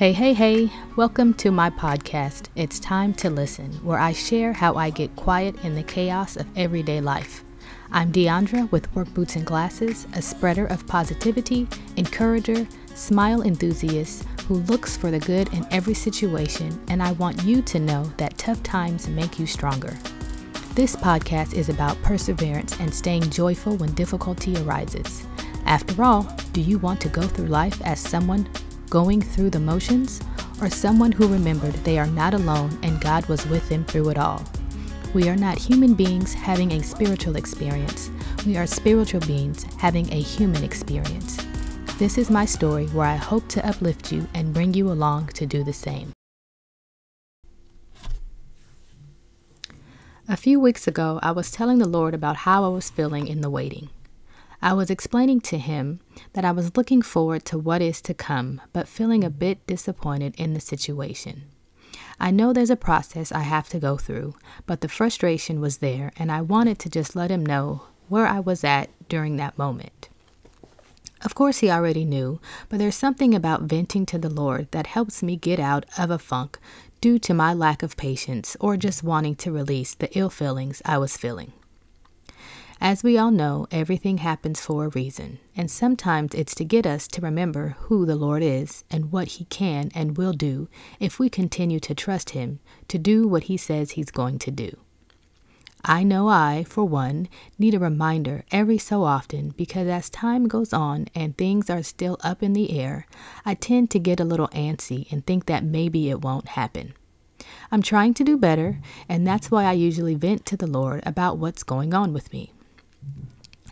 Hey, hey, hey, welcome to my podcast, It's Time to Listen, where I share how I get quiet in the chaos of everyday life. I'm Dondra with Work Boots and Glasses, a spreader of positivity, encourager, smile enthusiast who looks for the good in every situation, and I want you to know that tough times make you stronger. This podcast is about perseverance and staying joyful when difficulty arises. After all, do you want to go through life as someone going through the motions, or someone who remembered they are not alone and God was with them through it all. We are not human beings having a spiritual experience. We are spiritual beings having a human experience. This is my story where I hope to uplift you and bring you along to do the same. A few weeks ago, I was telling the Lord about how I was feeling in the waiting. I was explaining to him that I was looking forward to what is to come, but feeling a bit disappointed in the situation. I know there's a process I have to go through, but the frustration was there, and I wanted to just let him know where I was at during that moment. Of course, he already knew, but there's something about venting to the Lord that helps me get out of a funk due to my lack of patience or just wanting to release the ill feelings I was feeling. As we all know, everything happens for a reason, and sometimes it's to get us to remember who the Lord is and what He can and will do if we continue to trust Him to do what He says He's going to do. I know I, for one, need a reminder every so often because as time goes on and things are still up in the air, I tend to get a little antsy and think that maybe it won't happen. I'm trying to do better, and that's why I usually vent to the Lord about what's going on with me.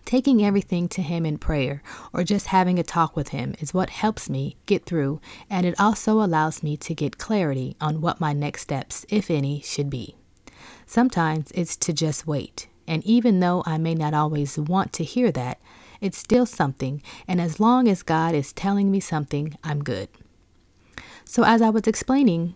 Taking everything to Him in prayer or just having a talk with Him is what helps me get through, and it also allows me to get clarity on what my next steps, if any, should be. Sometimes it's to just wait, and even though I may not always want to hear that, it's still something, and as long as God is telling me something, I'm good. So, as I was explaining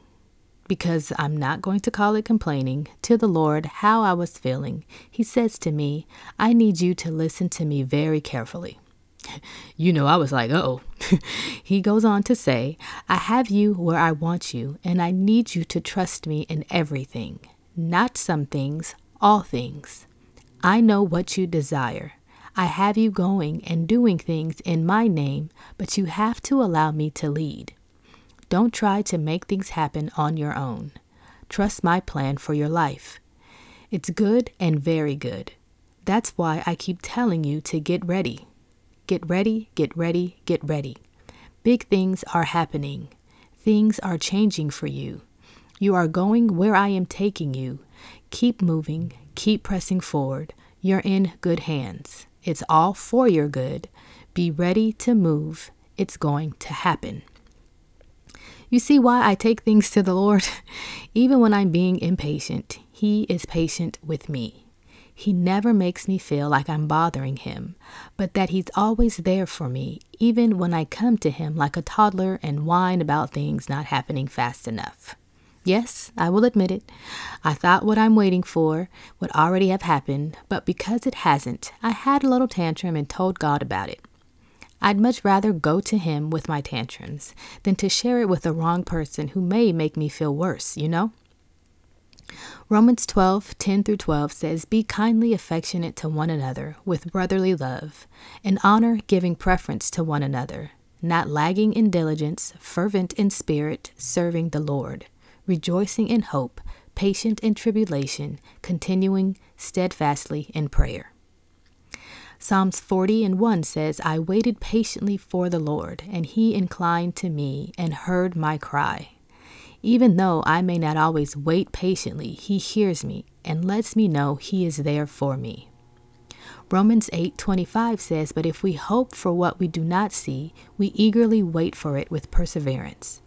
because I'm not going to call it complaining, to the Lord how I was feeling, he says to me, I need you to listen to me very carefully. You know, I was like, oh. he goes on to say, I have you where I want you, and I need you to trust me in everything, not some things, all things. I know what you desire. I have you going and doing things in my name, but you have to allow me to lead. Don't try to make things happen on your own. Trust my plan for your life. It's good and very good. That's why I keep telling you to get ready. Get ready, get ready, get ready. Big things are happening. Things are changing for you. You are going where I am taking you. Keep moving, keep pressing forward. You're in good hands. It's all for your good. Be ready to move. It's going to happen. You see why I take things to the Lord? Even when I'm being impatient, He is patient with me. He never makes me feel like I'm bothering Him, but that He's always there for me, even when I come to Him like a toddler and whine about things not happening fast enough. Yes, I will admit it. I thought what I'm waiting for would already have happened, but because it hasn't, I had a little tantrum and told God about it. I'd much rather go to him with my tantrums than to share it with the wrong person who may make me feel worse, you know? Romans 12, 10 through 12 says, Be kindly affectionate to one another with brotherly love, in honor giving preference to one another, not lagging in diligence, fervent in spirit, serving the Lord, rejoicing in hope, patient in tribulation, continuing steadfastly in prayer. Psalms 40 and 1 says, I waited patiently for the Lord, and he inclined to me and heard my cry. Even though I may not always wait patiently, he hears me and lets me know he is there for me. Romans 8:25 says, "But if we hope for what we do not see, we eagerly wait for it with perseverance."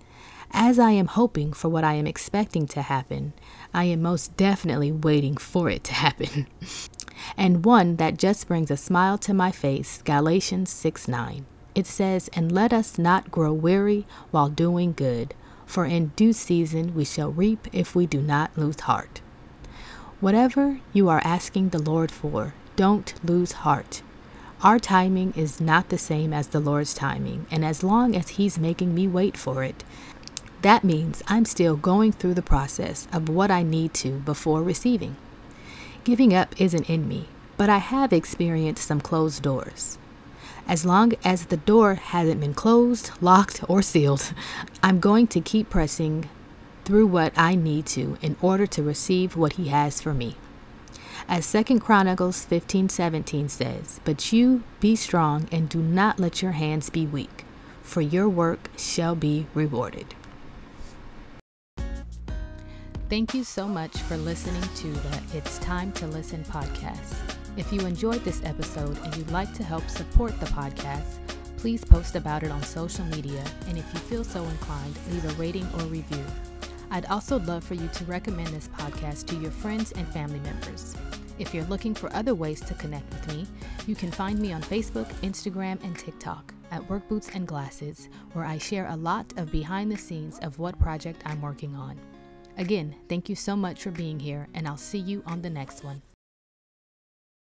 As I am hoping for what I am expecting to happen, I am most definitely waiting for it to happen. and one that just brings a smile to my face Galatians 6 9. It says, And let us not grow weary while doing good, for in due season we shall reap if we do not lose heart. Whatever you are asking the Lord for, don't lose heart. Our timing is not the same as the Lord's timing, and as long as He's making me wait for it, that means I'm still going through the process of what I need to before receiving. Giving up isn't in me, but I have experienced some closed doors. As long as the door hasn't been closed, locked, or sealed, I'm going to keep pressing through what I need to in order to receive what he has for me. As 2 Chronicles 15:17 says, "But you be strong and do not let your hands be weak, for your work shall be rewarded." Thank you so much for listening to the It's Time to Listen podcast. If you enjoyed this episode and you'd like to help support the podcast, please post about it on social media, and if you feel so inclined, leave a rating or review. I'd also love for you to recommend this podcast to your friends and family members. If you're looking for other ways to connect with me, you can find me on Facebook, Instagram, and TikTok at Work Boots and Glasses, where I share a lot of behind the scenes of what project I'm working on. Again, thank you so much for being here, and I'll see you on the next one.